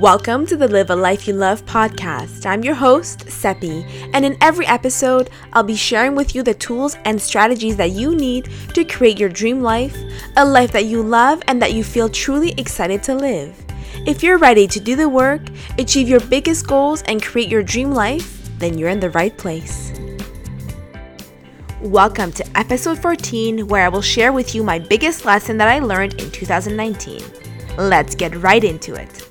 Welcome to the Live a Life You Love podcast. I'm your host, Seppi, and in every episode, I'll be sharing with you the tools and strategies that you need to create your dream life, a life that you love and that you feel truly excited to live. If you're ready to do the work, achieve your biggest goals, and create your dream life, then you're in the right place. Welcome to episode 14, where I will share with you my biggest lesson that I learned in 2019. Let's get right into it.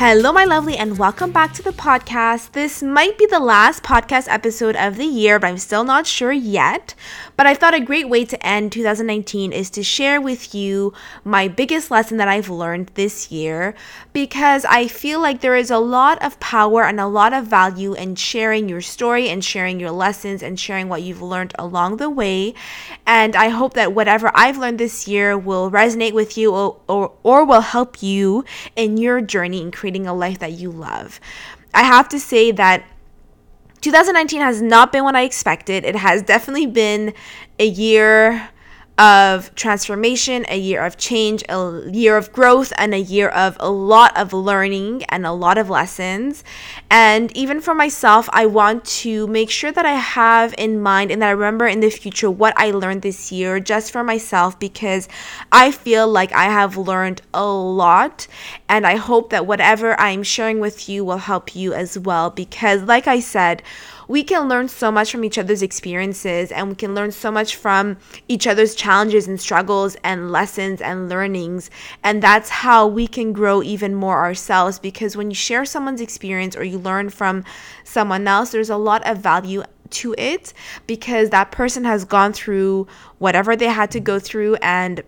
Hello, my lovely, and welcome back to the podcast. This might be the last podcast episode of the year, but I'm still not sure yet. But I thought a great way to end 2019 is to share with you my biggest lesson that I've learned this year because I feel like there is a lot of power and a lot of value in sharing your story and sharing your lessons and sharing what you've learned along the way. And I hope that whatever I've learned this year will resonate with you or, or, or will help you in your journey in creating a life that you love. I have to say that 2019 has not been what I expected. It has definitely been a year of transformation, a year of change, a year of growth, and a year of a lot of learning and a lot of lessons. And even for myself, I want to make sure that I have in mind and that I remember in the future what I learned this year just for myself because I feel like I have learned a lot. And I hope that whatever I'm sharing with you will help you as well because, like I said, we can learn so much from each other's experiences and we can learn so much from each other's challenges and struggles and lessons and learnings. And that's how we can grow even more ourselves because when you share someone's experience or you learn from someone else, there's a lot of value to it because that person has gone through whatever they had to go through and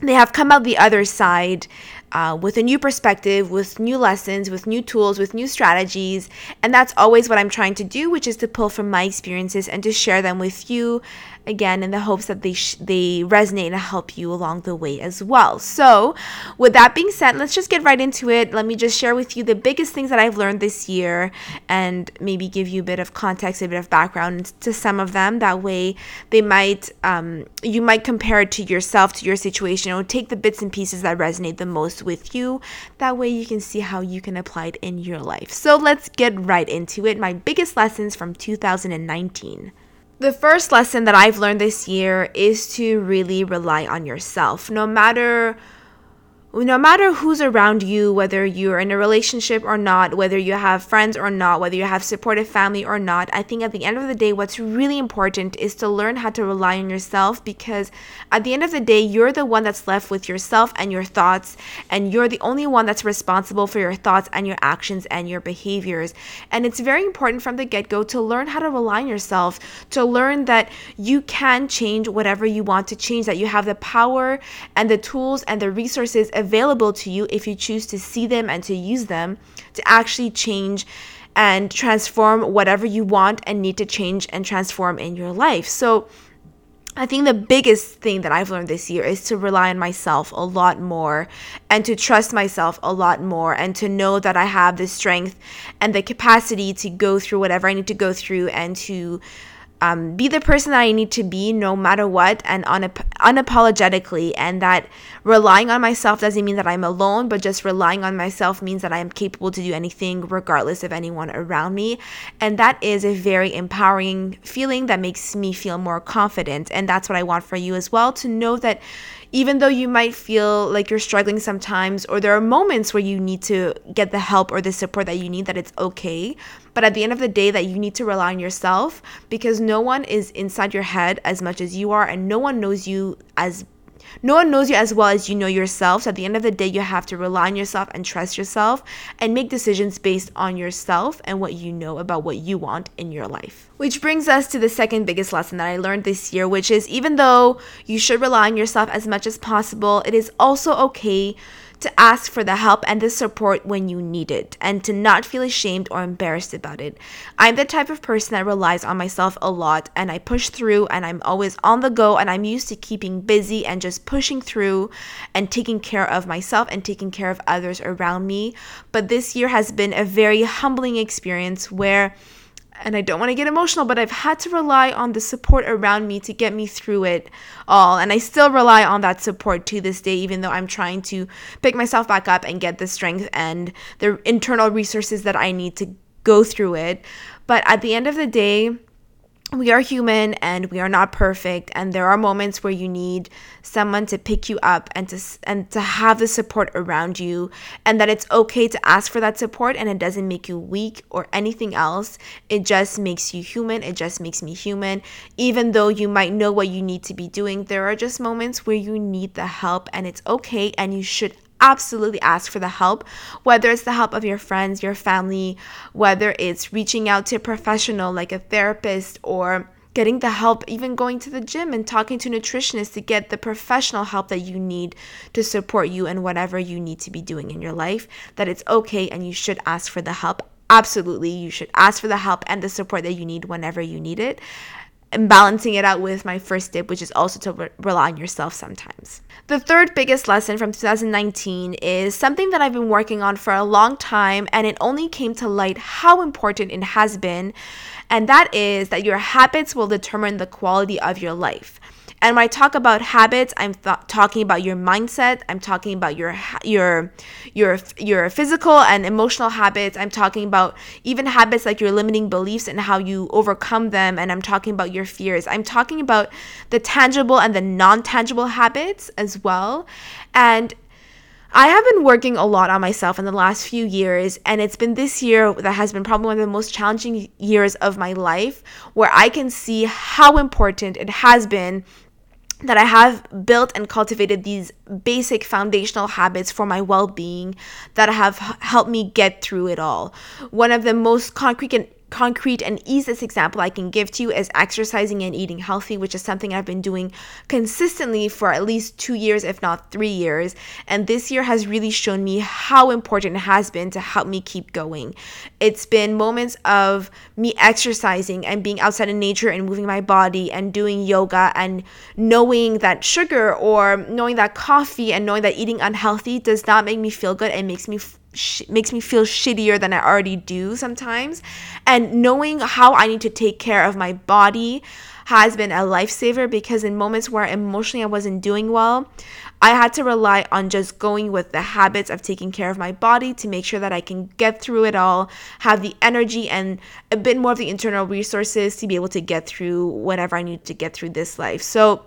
they have come out the other side uh, with a new perspective, with new lessons, with new tools, with new strategies. And that's always what I'm trying to do, which is to pull from my experiences and to share them with you again in the hopes that they sh- they resonate and help you along the way as well. So, with that being said, let's just get right into it. Let me just share with you the biggest things that I've learned this year and maybe give you a bit of context, a bit of background to some of them. That way, they might um, you might compare it to yourself, to your situation, or take the bits and pieces that resonate the most with you. That way, you can see how you can apply it in your life. So, let's get right into it. My biggest lessons from 2019. The first lesson that I've learned this year is to really rely on yourself. No matter no matter who's around you, whether you're in a relationship or not, whether you have friends or not, whether you have supportive family or not, I think at the end of the day, what's really important is to learn how to rely on yourself because at the end of the day, you're the one that's left with yourself and your thoughts, and you're the only one that's responsible for your thoughts and your actions and your behaviors. And it's very important from the get go to learn how to rely on yourself, to learn that you can change whatever you want to change, that you have the power and the tools and the resources available to you if you choose to see them and to use them to actually change and transform whatever you want and need to change and transform in your life. So, I think the biggest thing that I've learned this year is to rely on myself a lot more and to trust myself a lot more and to know that I have the strength and the capacity to go through whatever I need to go through and to um, be the person that I need to be no matter what and unap- unapologetically. And that relying on myself doesn't mean that I'm alone, but just relying on myself means that I am capable to do anything regardless of anyone around me. And that is a very empowering feeling that makes me feel more confident. And that's what I want for you as well to know that even though you might feel like you're struggling sometimes, or there are moments where you need to get the help or the support that you need, that it's okay. But at the end of the day, that you need to rely on yourself because no one is inside your head as much as you are, and no one knows you as no one knows you as well as you know yourself. So at the end of the day, you have to rely on yourself and trust yourself and make decisions based on yourself and what you know about what you want in your life. Which brings us to the second biggest lesson that I learned this year, which is even though you should rely on yourself as much as possible, it is also okay to ask for the help and the support when you need it and to not feel ashamed or embarrassed about it. I'm the type of person that relies on myself a lot and I push through and I'm always on the go and I'm used to keeping busy and just pushing through and taking care of myself and taking care of others around me. But this year has been a very humbling experience where and I don't want to get emotional, but I've had to rely on the support around me to get me through it all. And I still rely on that support to this day, even though I'm trying to pick myself back up and get the strength and the internal resources that I need to go through it. But at the end of the day, we are human and we are not perfect and there are moments where you need someone to pick you up and to and to have the support around you and that it's okay to ask for that support and it doesn't make you weak or anything else. It just makes you human. It just makes me human. Even though you might know what you need to be doing there are just moments where you need the help and it's okay and you should absolutely ask for the help, whether it's the help of your friends, your family, whether it's reaching out to a professional like a therapist or getting the help, even going to the gym and talking to nutritionists to get the professional help that you need to support you in whatever you need to be doing in your life, that it's okay and you should ask for the help. Absolutely, you should ask for the help and the support that you need whenever you need it and balancing it out with my first tip, which is also to re- rely on yourself sometimes. The third biggest lesson from 2019 is something that I've been working on for a long time, and it only came to light how important it has been, and that is that your habits will determine the quality of your life. And when I talk about habits, I'm th- talking about your mindset. I'm talking about your your your your physical and emotional habits. I'm talking about even habits like your limiting beliefs and how you overcome them. And I'm talking about your fears. I'm talking about the tangible and the non-tangible habits as well. And I have been working a lot on myself in the last few years, and it's been this year that has been probably one of the most challenging years of my life where I can see how important it has been that I have built and cultivated these basic foundational habits for my well being that have helped me get through it all. One of the most concrete and concrete and easiest example I can give to you is exercising and eating healthy, which is something I've been doing consistently for at least two years, if not three years. And this year has really shown me how important it has been to help me keep going. It's been moments of me exercising and being outside in nature and moving my body and doing yoga and knowing that sugar or knowing that coffee and knowing that eating unhealthy does not make me feel good. It makes me sh- makes me feel shittier than I already do sometimes. And knowing how I need to take care of my body has been a lifesaver because in moments where emotionally I wasn't doing well, I had to rely on just going with the habits of taking care of my body to make sure that I can get through it all, have the energy and a bit more of the internal resources to be able to get through whatever I need to get through this life. So,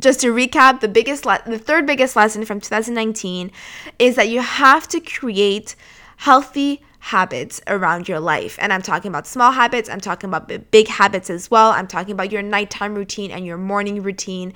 just to recap, the biggest le- the third biggest lesson from 2019 is that you have to create healthy habits around your life. And I'm talking about small habits, I'm talking about big habits as well. I'm talking about your nighttime routine and your morning routine.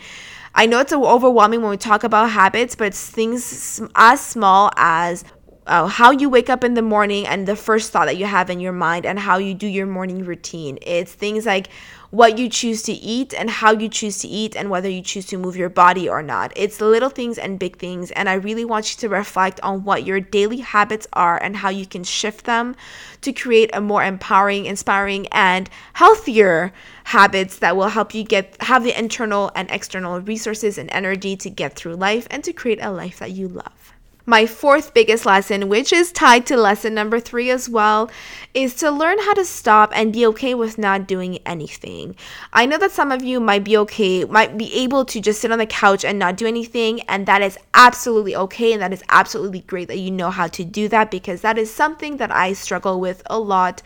I know it's overwhelming when we talk about habits, but it's things as small as uh, how you wake up in the morning and the first thought that you have in your mind and how you do your morning routine. It's things like what you choose to eat and how you choose to eat and whether you choose to move your body or not. It's little things and big things. And I really want you to reflect on what your daily habits are and how you can shift them to create a more empowering, inspiring, and healthier habits that will help you get have the internal and external resources and energy to get through life and to create a life that you love. My fourth biggest lesson, which is tied to lesson number three as well, is to learn how to stop and be okay with not doing anything. I know that some of you might be okay, might be able to just sit on the couch and not do anything, and that is absolutely okay, and that is absolutely great that you know how to do that because that is something that I struggle with a lot.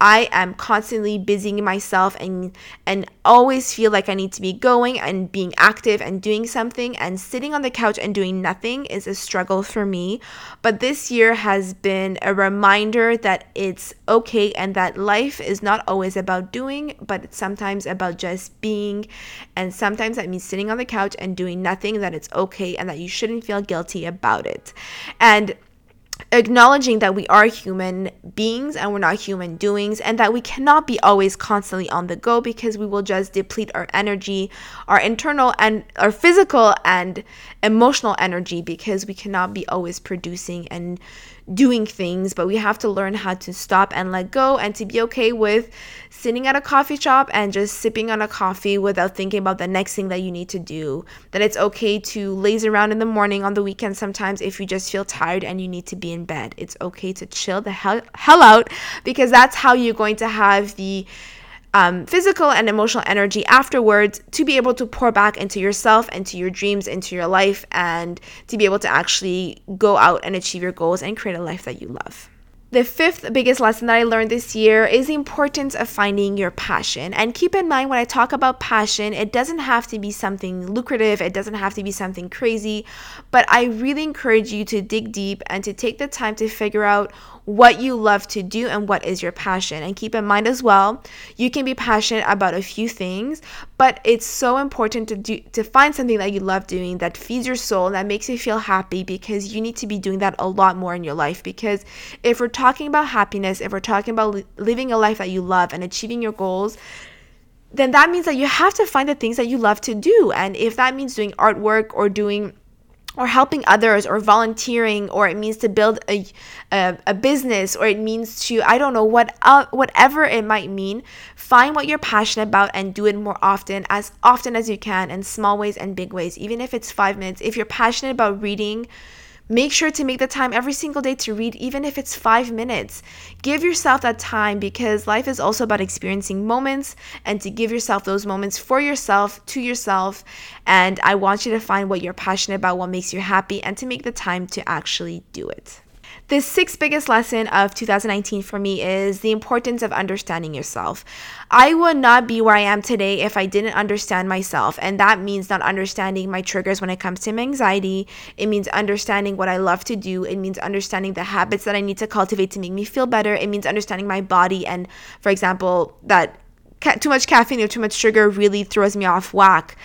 I am constantly busying myself and and always feel like I need to be going and being active and doing something and sitting on the couch and doing nothing is a struggle for me. But this year has been a reminder that it's okay and that life is not always about doing, but it's sometimes about just being. And sometimes that means sitting on the couch and doing nothing, that it's okay and that you shouldn't feel guilty about it. And acknowledging that we are human beings and we're not human doings and that we cannot be always constantly on the go because we will just deplete our energy our internal and our physical and emotional energy because we cannot be always producing and doing things, but we have to learn how to stop and let go and to be okay with sitting at a coffee shop and just sipping on a coffee without thinking about the next thing that you need to do. That it's okay to laze around in the morning on the weekend sometimes if you just feel tired and you need to be in bed. It's okay to chill the hell, hell out because that's how you're going to have the um, physical and emotional energy afterwards to be able to pour back into yourself, into your dreams, into your life, and to be able to actually go out and achieve your goals and create a life that you love. The fifth biggest lesson that I learned this year is the importance of finding your passion. And keep in mind when I talk about passion, it doesn't have to be something lucrative, it doesn't have to be something crazy, but I really encourage you to dig deep and to take the time to figure out what you love to do and what is your passion. And keep in mind as well, you can be passionate about a few things, but it's so important to do to find something that you love doing that feeds your soul that makes you feel happy because you need to be doing that a lot more in your life because if we're talking about happiness, if we're talking about li- living a life that you love and achieving your goals, then that means that you have to find the things that you love to do. And if that means doing artwork or doing or helping others or volunteering or it means to build a, a, a, business or it means to i don't know what uh, whatever it might mean find what you're passionate about and do it more often as often as you can in small ways and big ways even if it's five minutes. If you're passionate about reading Make sure to make the time every single day to read, even if it's five minutes. Give yourself that time because life is also about experiencing moments and to give yourself those moments for yourself, to yourself. And I want you to find what you're passionate about, what makes you happy, and to make the time to actually do it. The sixth biggest lesson of 2019 for me is the importance of understanding yourself. I would not be where I am today if I didn't understand myself. And that means not understanding my triggers when it comes to anxiety. It means understanding what I love to do. It means understanding the habits that I need to cultivate to make me feel better. It means understanding my body. And for example, that ca- too much caffeine or too much sugar really throws me off whack.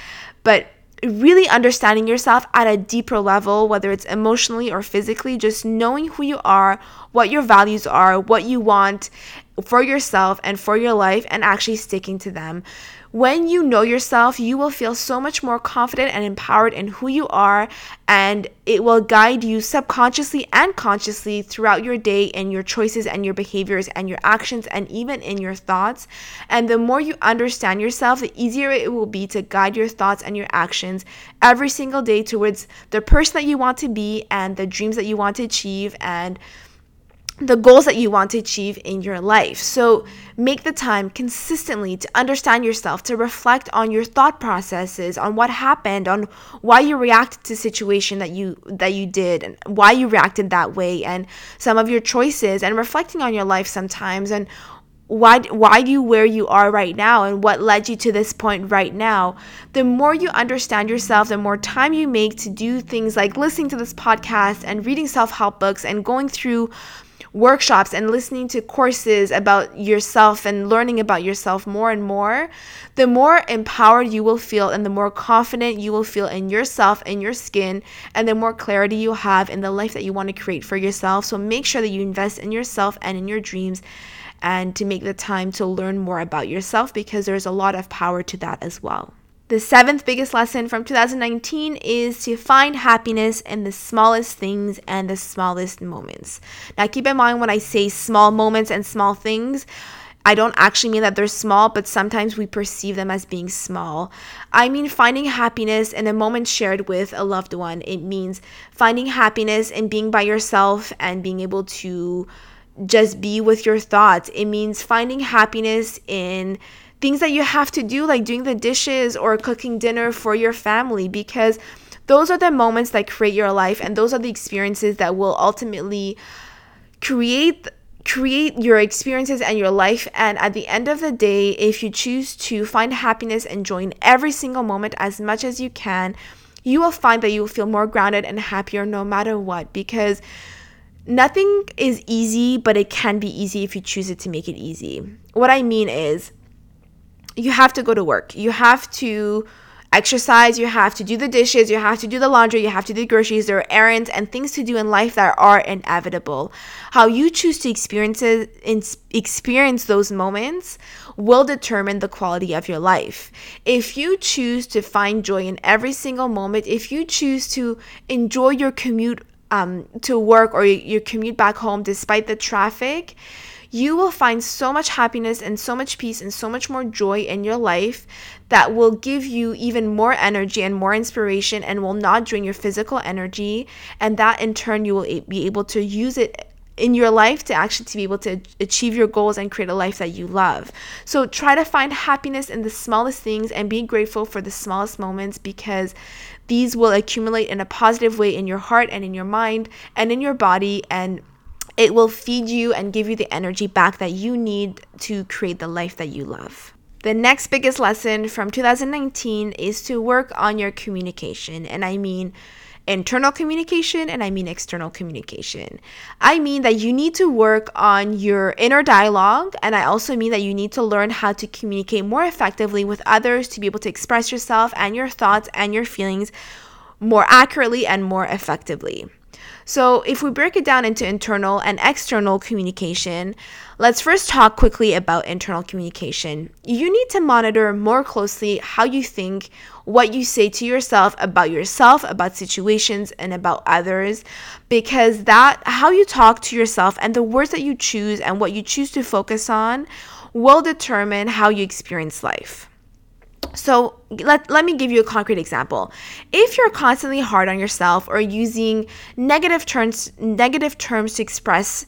But really understanding yourself at a deeper level, whether it's emotionally or physically, just knowing who you are, what your values are, what you want for yourself and for your life, and actually sticking to them. When you know yourself, you will feel so much more confident and empowered in who you are, and it will guide you subconsciously and consciously throughout your day in your choices and your behaviors and your actions and even in your thoughts. And the more you understand yourself, the easier it will be to guide your thoughts and your actions every single day towards the person that you want to be and the dreams that you want to achieve and the goals that you want to achieve in your life. So make the time consistently to understand yourself, to reflect on your thought processes, on what happened, on why you reacted to situation that you that you did and why you reacted that way and some of your choices and reflecting on your life sometimes and why why you where you are right now and what led you to this point right now the more you understand yourself the more time you make to do things like listening to this podcast and reading self-help books and going through workshops and listening to courses about yourself and learning about yourself more and more, the more empowered you will feel and the more confident you will feel in yourself and your skin, and the more clarity you have in the life that you want to create for yourself. So make sure that you invest in yourself and in your dreams and to make the time to learn more about yourself because there's a lot of power to that as well. The seventh biggest lesson from 2019 is to find happiness in the smallest things and the smallest moments. Now, keep in mind when I say small moments and small things, I don't actually mean that they're small, but sometimes we perceive them as being small. I mean finding happiness in a moment shared with a loved one. It means finding happiness in being by yourself and being able to just be with your thoughts. It means finding happiness in things that you have to do, like doing the dishes or cooking dinner for your family, because those are the moments that create your life and those are the experiences that will ultimately create create your experiences and your life. And at the end of the day if you choose to find happiness and joy in every single moment as much as you can you will find that you will feel more grounded and happier no matter what because nothing is easy but it can be easy if you choose it to make it easy. What i mean is you have to go to work. You have to exercise, you have to do the dishes, you have to do the laundry, you have to do the groceries. There are errands and things to do in life that are inevitable. How you choose to experience it, experience those moments will determine the quality of your life. If you choose to find joy in every single moment, if you choose to enjoy your commute um, to work or your commute back home despite the traffic, you will find so much happiness and so much peace and so much more joy in your life that will give you even more energy and more inspiration and will not drain your physical energy. And that in turn, you will be able to use it in your life to actually to be able to achieve your goals and create a life that you love. So try to find happiness in the smallest things and be grateful for the smallest moments because these will accumulate in a positive way in your heart and in your mind and in your body and it will feed you and give you the energy back that you need to create the life that you love. The next biggest lesson from 2019 is to work on your communication. And I mean internal communication and I mean external communication. I mean that you need to work on your inner dialogue. And I also mean that you need to learn how to communicate more effectively with others to be able to express yourself and your thoughts and your feelings more accurately and more effectively. So, if we break it down into internal and external communication, let's first talk quickly about internal communication. You need to monitor more closely how you think, what you say to yourself about yourself, about situations, and about others, because that, how you talk to yourself and the words that you choose and what you choose to focus on will determine how you experience life. So let, let me give you a concrete example. If you're constantly hard on yourself or using negative terms negative terms to express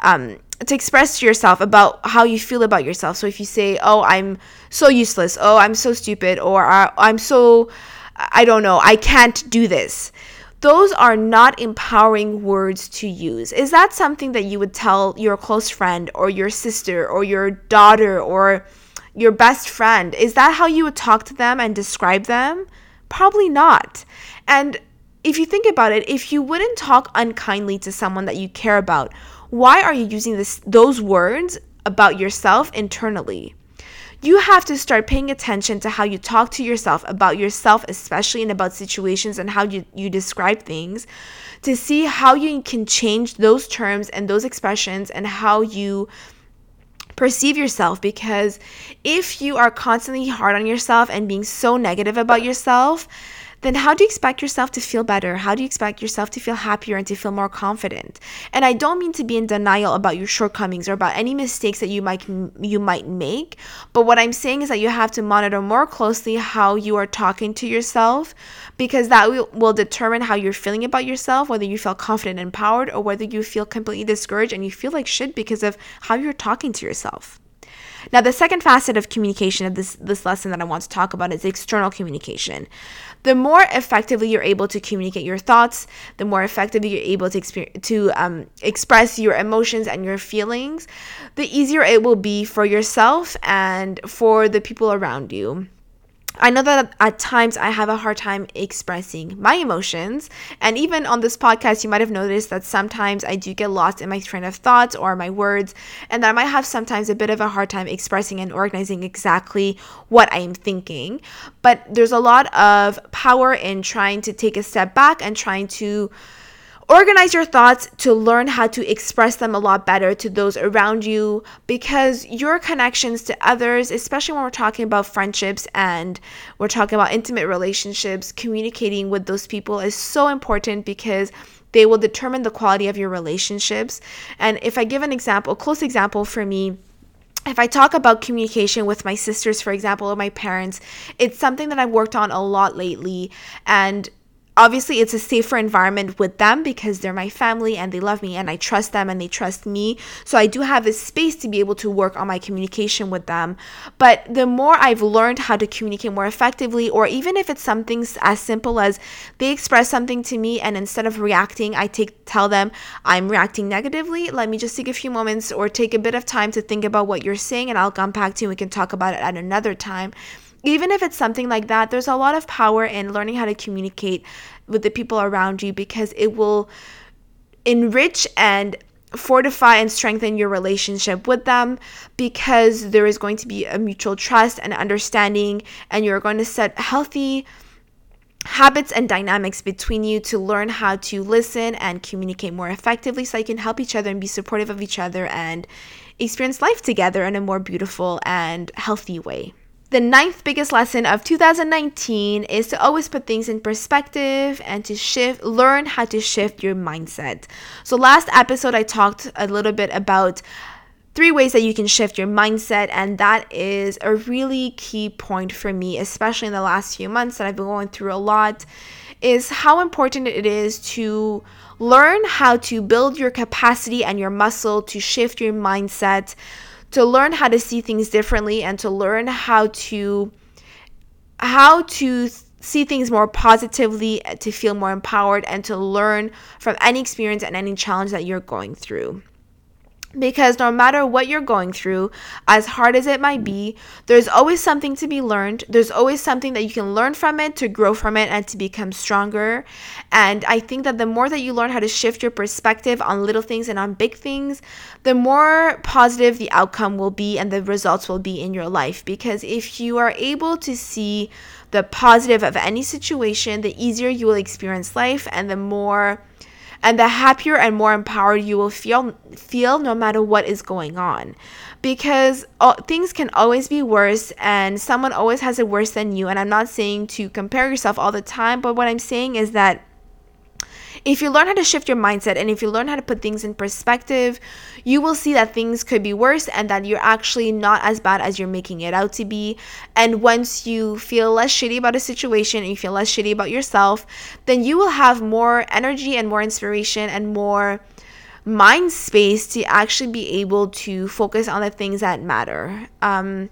um, to express to yourself about how you feel about yourself. So if you say, "Oh, I'm so useless," "Oh, I'm so stupid," or "I'm so I don't know, I can't do this." Those are not empowering words to use. Is that something that you would tell your close friend or your sister or your daughter or your best friend, is that how you would talk to them and describe them? Probably not. And if you think about it, if you wouldn't talk unkindly to someone that you care about, why are you using this those words about yourself internally? You have to start paying attention to how you talk to yourself about yourself, especially in about situations and how you, you describe things, to see how you can change those terms and those expressions and how you perceive yourself because if you are constantly hard on yourself and being so negative about yourself, then how do you expect yourself to feel better? How do you expect yourself to feel happier and to feel more confident? And I don't mean to be in denial about your shortcomings or about any mistakes that you might you might make, but what I'm saying is that you have to monitor more closely how you are talking to yourself because that will, will determine how you're feeling about yourself, whether you feel confident and empowered or whether you feel completely discouraged and you feel like shit because of how you're talking to yourself. Now, the second facet of communication of this, this lesson that I want to talk about is external communication. The more effectively you're able to communicate your thoughts, the more effectively you're able to, exper- to um, express your emotions and your feelings, the easier it will be for yourself and for the people around you. I know that at times I have a hard time expressing my emotions. And even on this podcast, you might have noticed that sometimes I do get lost in my train of thoughts or my words, and that I might have sometimes a bit of a hard time expressing and organizing exactly what I am thinking. But there's a lot of power in trying to take a step back and trying to Organize your thoughts to learn how to express them a lot better to those around you because your connections to others, especially when we're talking about friendships and we're talking about intimate relationships, communicating with those people is so important because they will determine the quality of your relationships. And if I give an example, a close example for me, if I talk about communication with my sisters, for example, or my parents, it's something that I've worked on a lot lately. And obviously it's a safer environment with them because they're my family and they love me and I trust them and they trust me. So I do have this space to be able to work on my communication with them. But the more I've learned how to communicate more effectively, or even if it's something as simple as they express something to me and instead of reacting, I take tell them I'm reacting negatively. Let me just take a few moments or take a bit of time to think about what you're saying and I'll come back to you. And we can talk about it at another time even if it's something like that, there's a lot of power in learning how to communicate with the people around you because it will enrich and fortify and strengthen your relationship with them because there is going to be a mutual trust and understanding, and you're going to set healthy habits and dynamics between you to learn how to listen and communicate more effectively so you can help each other and be supportive of each other and experience life together in a more beautiful and healthy way. The ninth biggest lesson of 2019 is to always put things in perspective and to shift, learn how to shift your mindset. So, last episode, I talked a little bit about three ways that you can shift your mindset, and that is a really key point for me, especially in the last few months that I've been going through a lot. Is how important it is to learn how to build your capacity and your muscle to shift your mindset to learn how to see things differently and to learn how to how to see things more positively to feel more empowered and to learn from any experience and any challenge that you're going through because no matter what you're going through, as hard as it might be, there's always something to be learned. There's always something that you can learn from it to grow from it and to become stronger. And I think that the more that you learn how to shift your perspective on little things and on big things, the more positive the outcome will be and the results will be in your life. Because if you are able to see the positive of any situation, the easier you will experience life and the more and the happier and more empowered you will feel feel no matter what is going on. Because uh, things can always be worse and someone always has it worse than you. And i'm not saying to compare yourself all the time but what i'm saying is that if you learn how to shift your mindset and if you learn how to put things in perspective, you will see that things could be worse and that you're actually not as bad as you're making it out to be. And once you feel less shitty about a situation and you feel less shitty about yourself, then you will have more energy and more inspiration and more mind space to actually be able to focus on the things that matter. Um,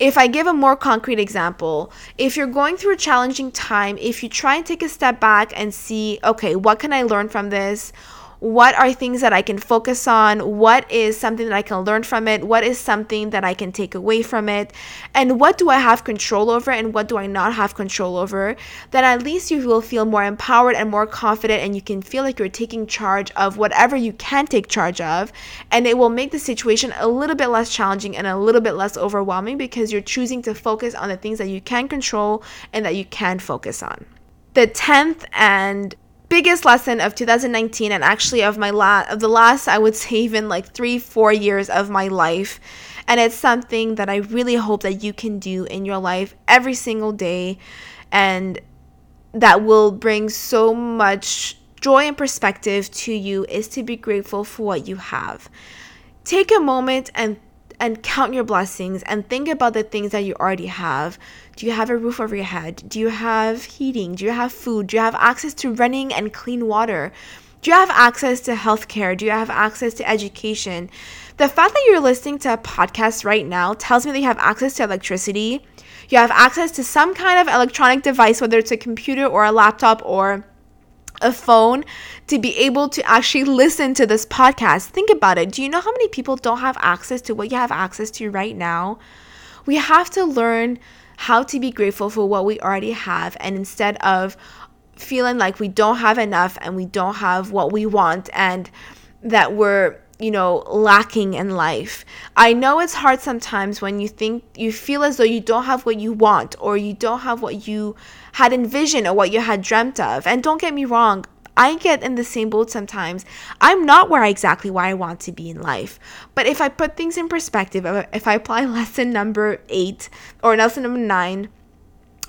if I give a more concrete example, if you're going through a challenging time, if you try and take a step back and see, okay, what can I learn from this? What are things that I can focus on? What is something that I can learn from it? What is something that I can take away from it? And what do I have control over and what do I not have control over? Then at least you will feel more empowered and more confident and you can feel like you're taking charge of whatever you can take charge of. And it will make the situation a little bit less challenging and a little bit less overwhelming because you're choosing to focus on the things that you can control and that you can focus on. The 10th and biggest lesson of 2019 and actually of my la- of the last I would say even like 3 4 years of my life and it's something that I really hope that you can do in your life every single day and that will bring so much joy and perspective to you is to be grateful for what you have. Take a moment and and count your blessings and think about the things that you already have. Do you have a roof over your head? Do you have heating? Do you have food? Do you have access to running and clean water? Do you have access to healthcare? Do you have access to education? The fact that you're listening to a podcast right now tells me that you have access to electricity. You have access to some kind of electronic device, whether it's a computer or a laptop or a phone to be able to actually listen to this podcast. Think about it. Do you know how many people don't have access to what you have access to right now? We have to learn how to be grateful for what we already have and instead of feeling like we don't have enough and we don't have what we want and that we're you know, lacking in life. I know it's hard sometimes when you think you feel as though you don't have what you want or you don't have what you had envisioned or what you had dreamt of. And don't get me wrong, I get in the same boat sometimes. I'm not where I exactly where I want to be in life. But if I put things in perspective, if I apply lesson number eight or lesson number nine,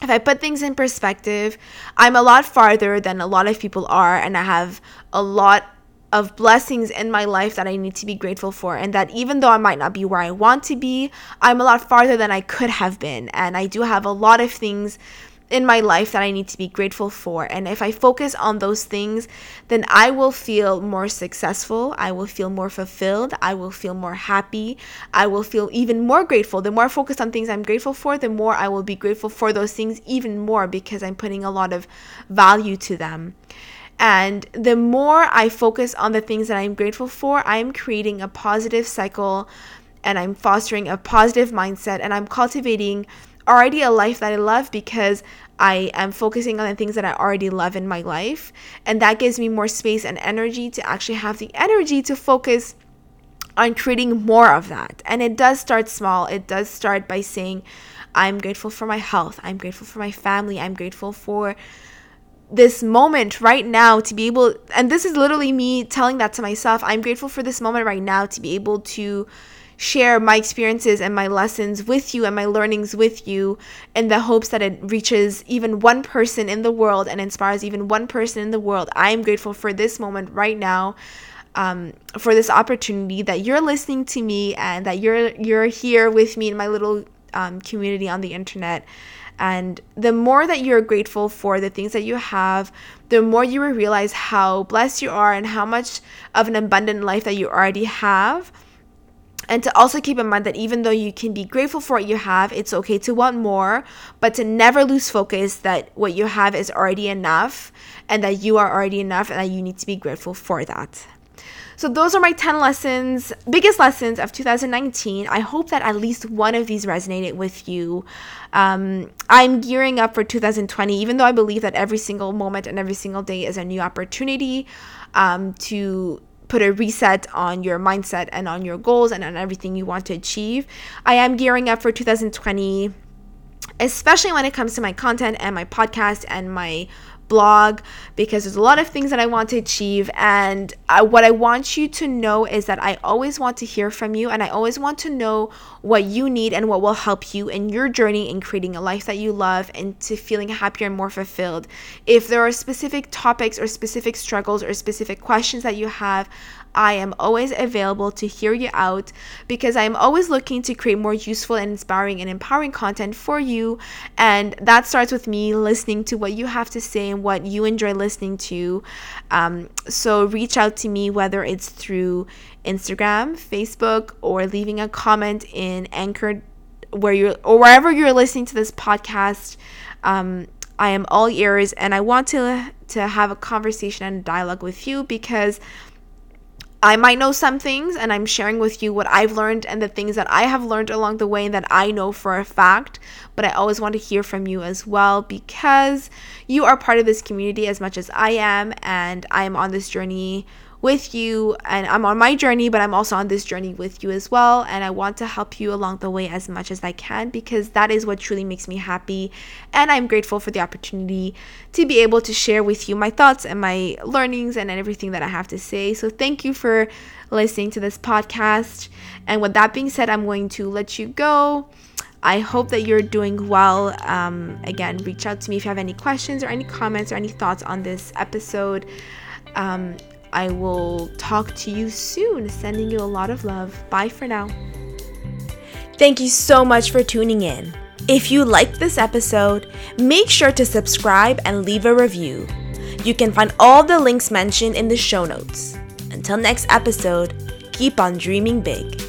if I put things in perspective, I'm a lot farther than a lot of people are, and I have a lot of blessings in my life that I need to be grateful for. And that even though I might not be where I want to be, I'm a lot farther than I could have been. And I do have a lot of things in my life that I need to be grateful for. And if I focus on those things, then I will feel more successful. I will feel more fulfilled. I will feel more happy. I will feel even more grateful. The more I focus on things I'm grateful for, the more I will be grateful for those things even more because I'm putting a lot of value to them. And the more I focus on the things that I'm grateful for, I'm creating a positive cycle and I'm fostering a positive mindset and I'm cultivating already a life that I love because I am focusing on the things that I already love in my life. And that gives me more space and energy to actually have the energy to focus on creating more of that. And it does start small. It does start by saying, I'm grateful for my health. I'm grateful for my family. I'm grateful for this moment right now to be able and this is literally me telling that to myself i'm grateful for this moment right now to be able to share my experiences and my lessons with you and my learnings with you in the hopes that it reaches even one person in the world and inspires even one person in the world. I am grateful for this moment right now. Um, for this opportunity that you're listening to me and that you're you're here with me in my little um, community on the internet and the more that you're grateful for the things that you have, the more you will realize how blessed you are and how much of an abundant life that you already have. And to also keep in mind that even though you can be grateful for what you have, it's okay to want more, but to never lose focus that what you have is already enough and that you are already enough and that you need to be grateful for that. So those are my 10 lessons, biggest lessons of 2019. I hope that at least one of these resonated with you. Um, I'm gearing up for 2020, even though I believe that every single moment and every single day is a new opportunity um, to put a reset on your mindset and on your goals and on everything you want to achieve. I am gearing up for 2020 especially when it comes to my content and my podcast and my blog because there's a lot of things that I want to achieve. And I, what I want you to know is that I always want to hear from you and I always want to know what you need and what will help you in your journey in creating a life that you love and to feeling happier and more fulfilled. If there are specific topics or specific struggles or specific questions that you have, I am always available to hear you out because I am always looking to create more useful and inspiring and empowering content for you. And that starts with me listening to what you have to say and what you enjoy listening to. Um, so reach out to me, whether it's through Instagram, Facebook, or leaving a comment in Anchor where you're or wherever you're listening to this podcast. Um, I am all ears and I want to to have a conversation and dialogue with you because I might know some things and I'm sharing with you what I've learned and the things that I have learned along the way and that I know for a fact. But I always want to hear from you as well because you are part of this community as much as I am, and I am on this journey with you and I'm on my journey, but I'm also on this journey with you as well. And I want to help you along the way as much as I can because that is what truly makes me happy. And I'm grateful for the opportunity to be able to share with you my thoughts and my learnings and everything that I have to say. So thank you for listening to this podcast. And with that being said, I'm going to let you go. I hope that you're doing well. Um, again, reach out to me if you have any questions or any comments or any thoughts on this episode. Um, I will talk to you soon. Sending you a lot of love. Bye for now. Thank you so much for tuning in. If you liked this episode, make sure to subscribe and leave a review. You can find all the links mentioned in the show notes. Until next episode, keep on dreaming big.